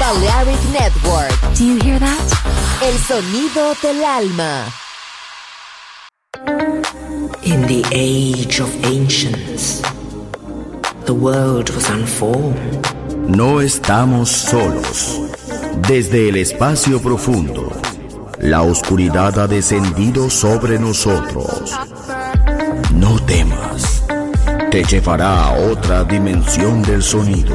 Balearic Network. Do you hear that? El sonido del alma. In the age of ancients, the world was unformed. No estamos solos. Desde el espacio profundo, la oscuridad ha descendido sobre nosotros. No temas. Te llevará a otra dimensión del sonido.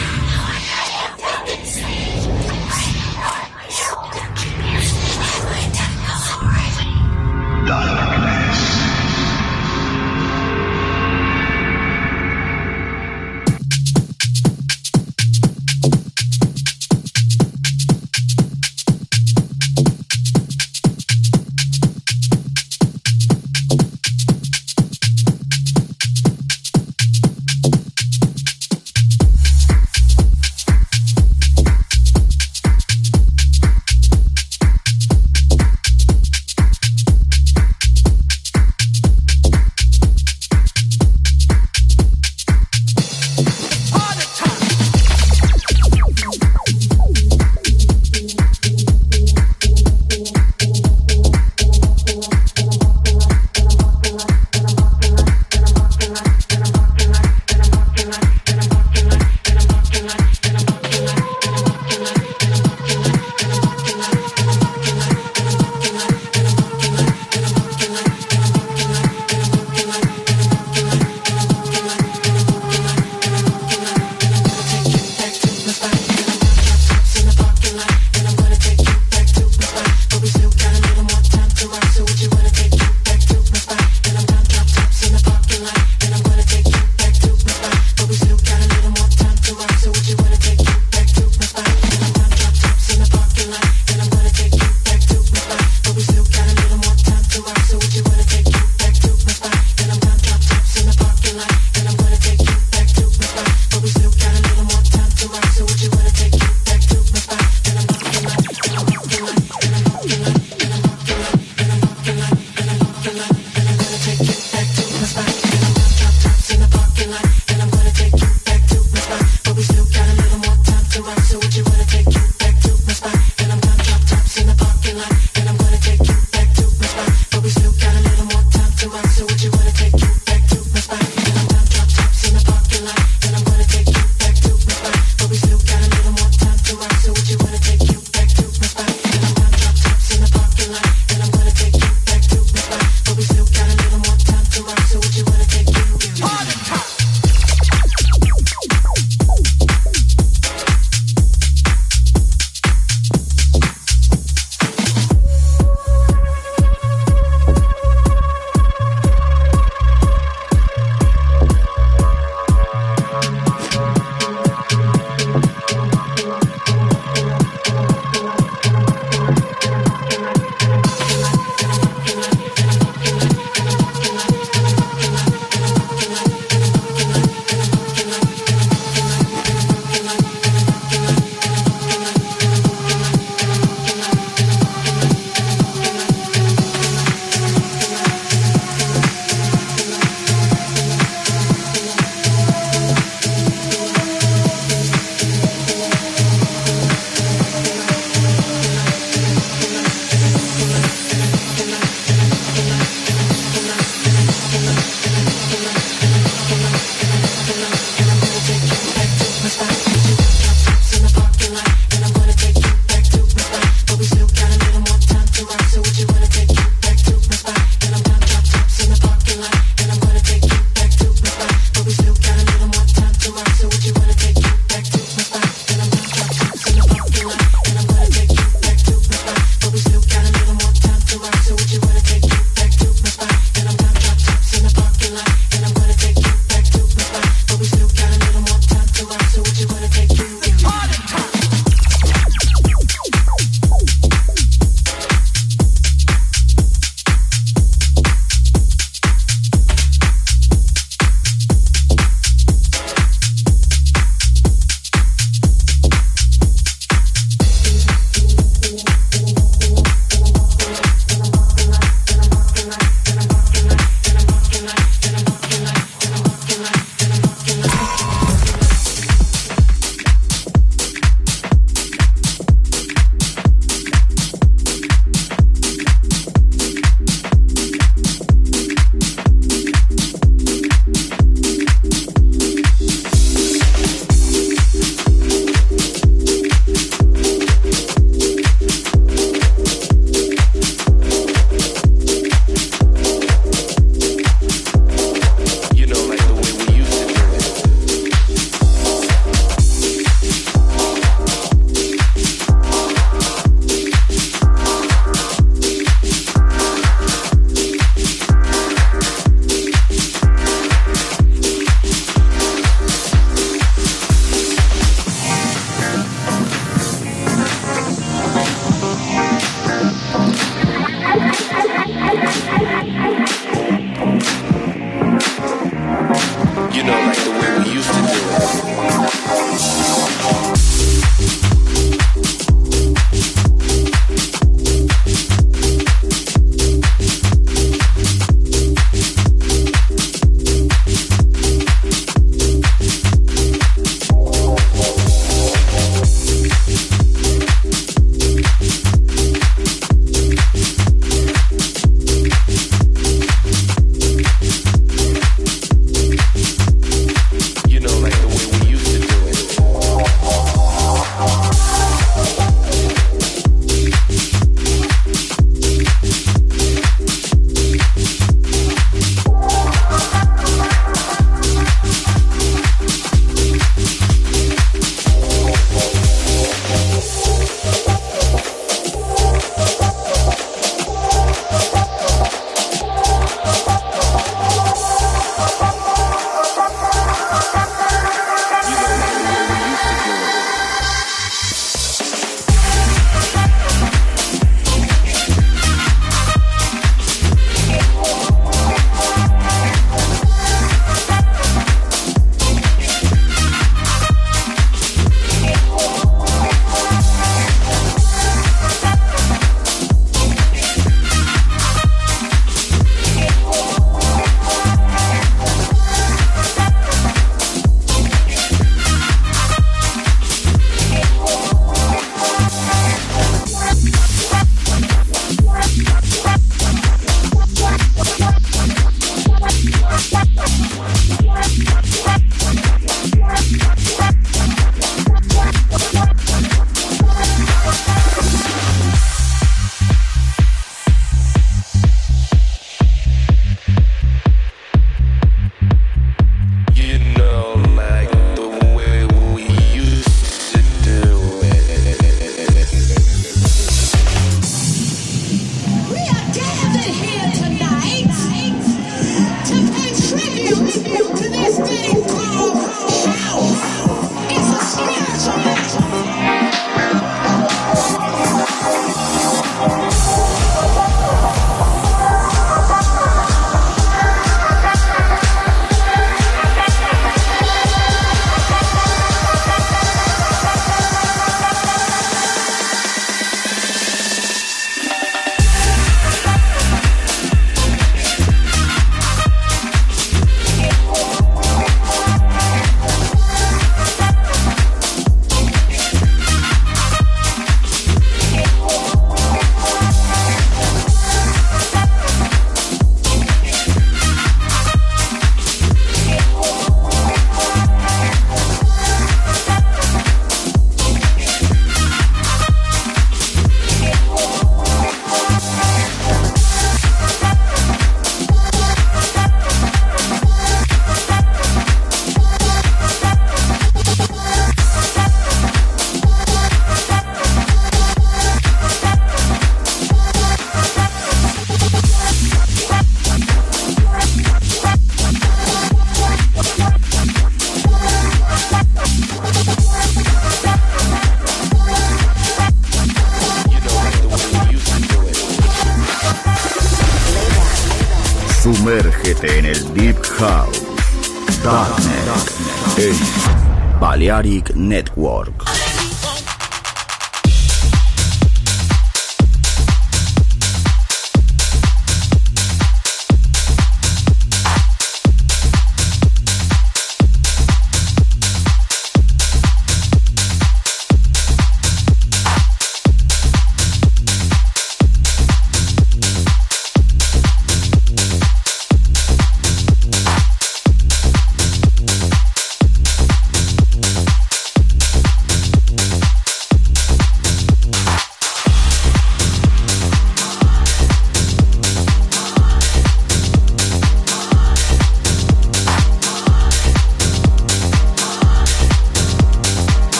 Balearic Network.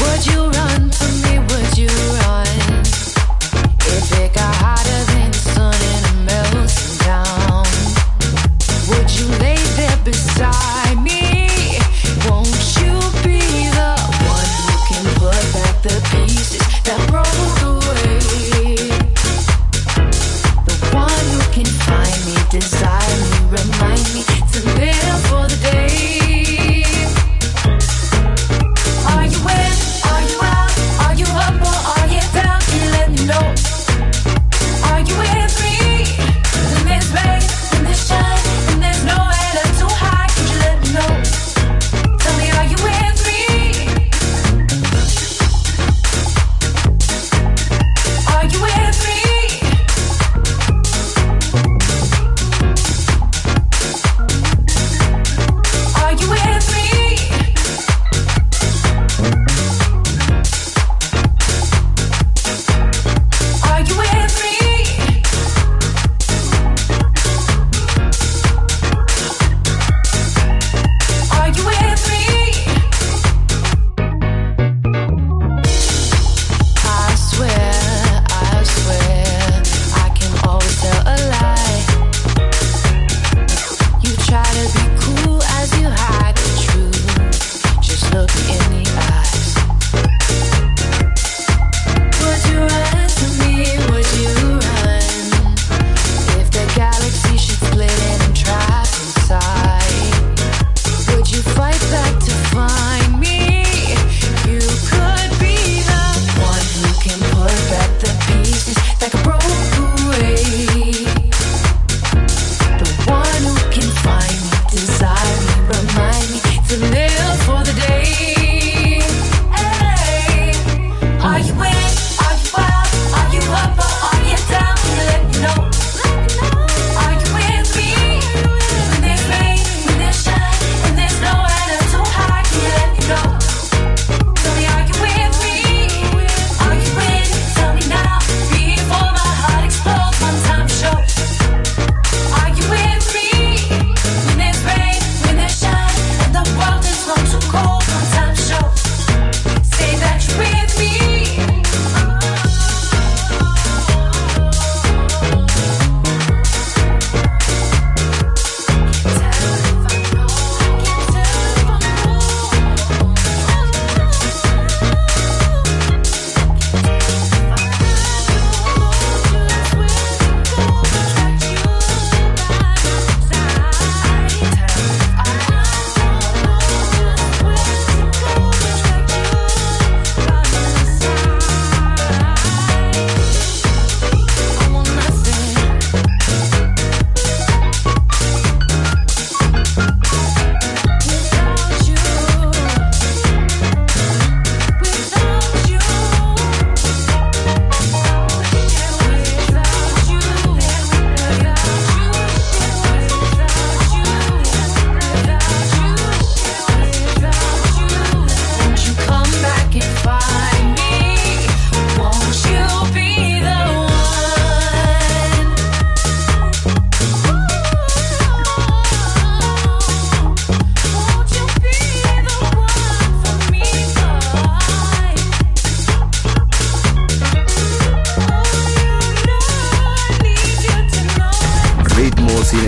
Would you run to me? Would you run? If it got high.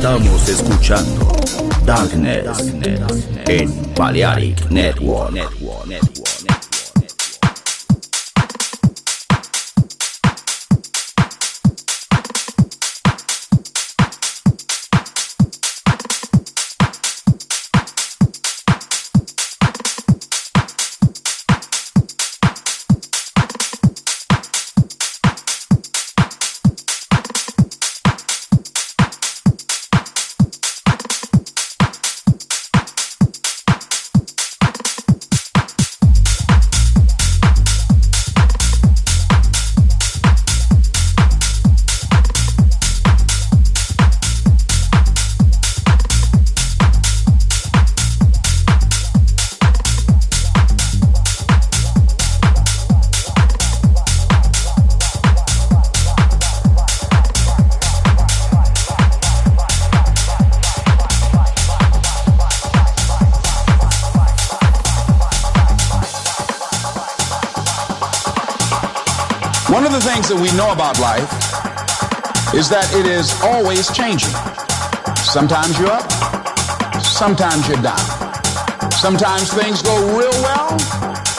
Estamos escuchando Darkness, en Balearic Network. that it is always changing. Sometimes you're up, sometimes you're down. Sometimes things go real well,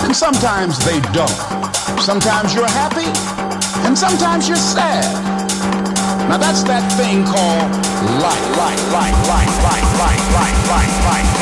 and sometimes they don't. Sometimes you're happy, and sometimes you're sad. Now that's that thing called life, life, life, life, life, life, life, life, life,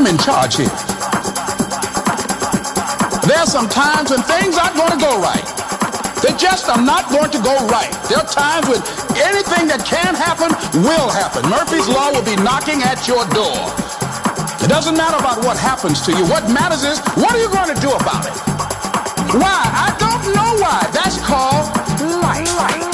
I'm in charge here. There's some times when things aren't going to go right. They just are not going to go right. There are times when anything that can happen will happen. Murphy's Law will be knocking at your door. It doesn't matter about what happens to you. What matters is, what are you going to do about it? Why? I don't know why. That's called life. life.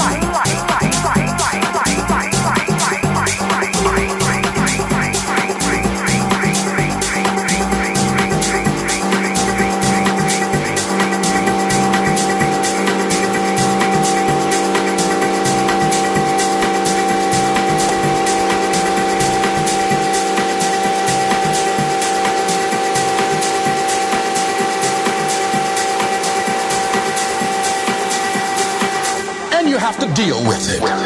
deal with it.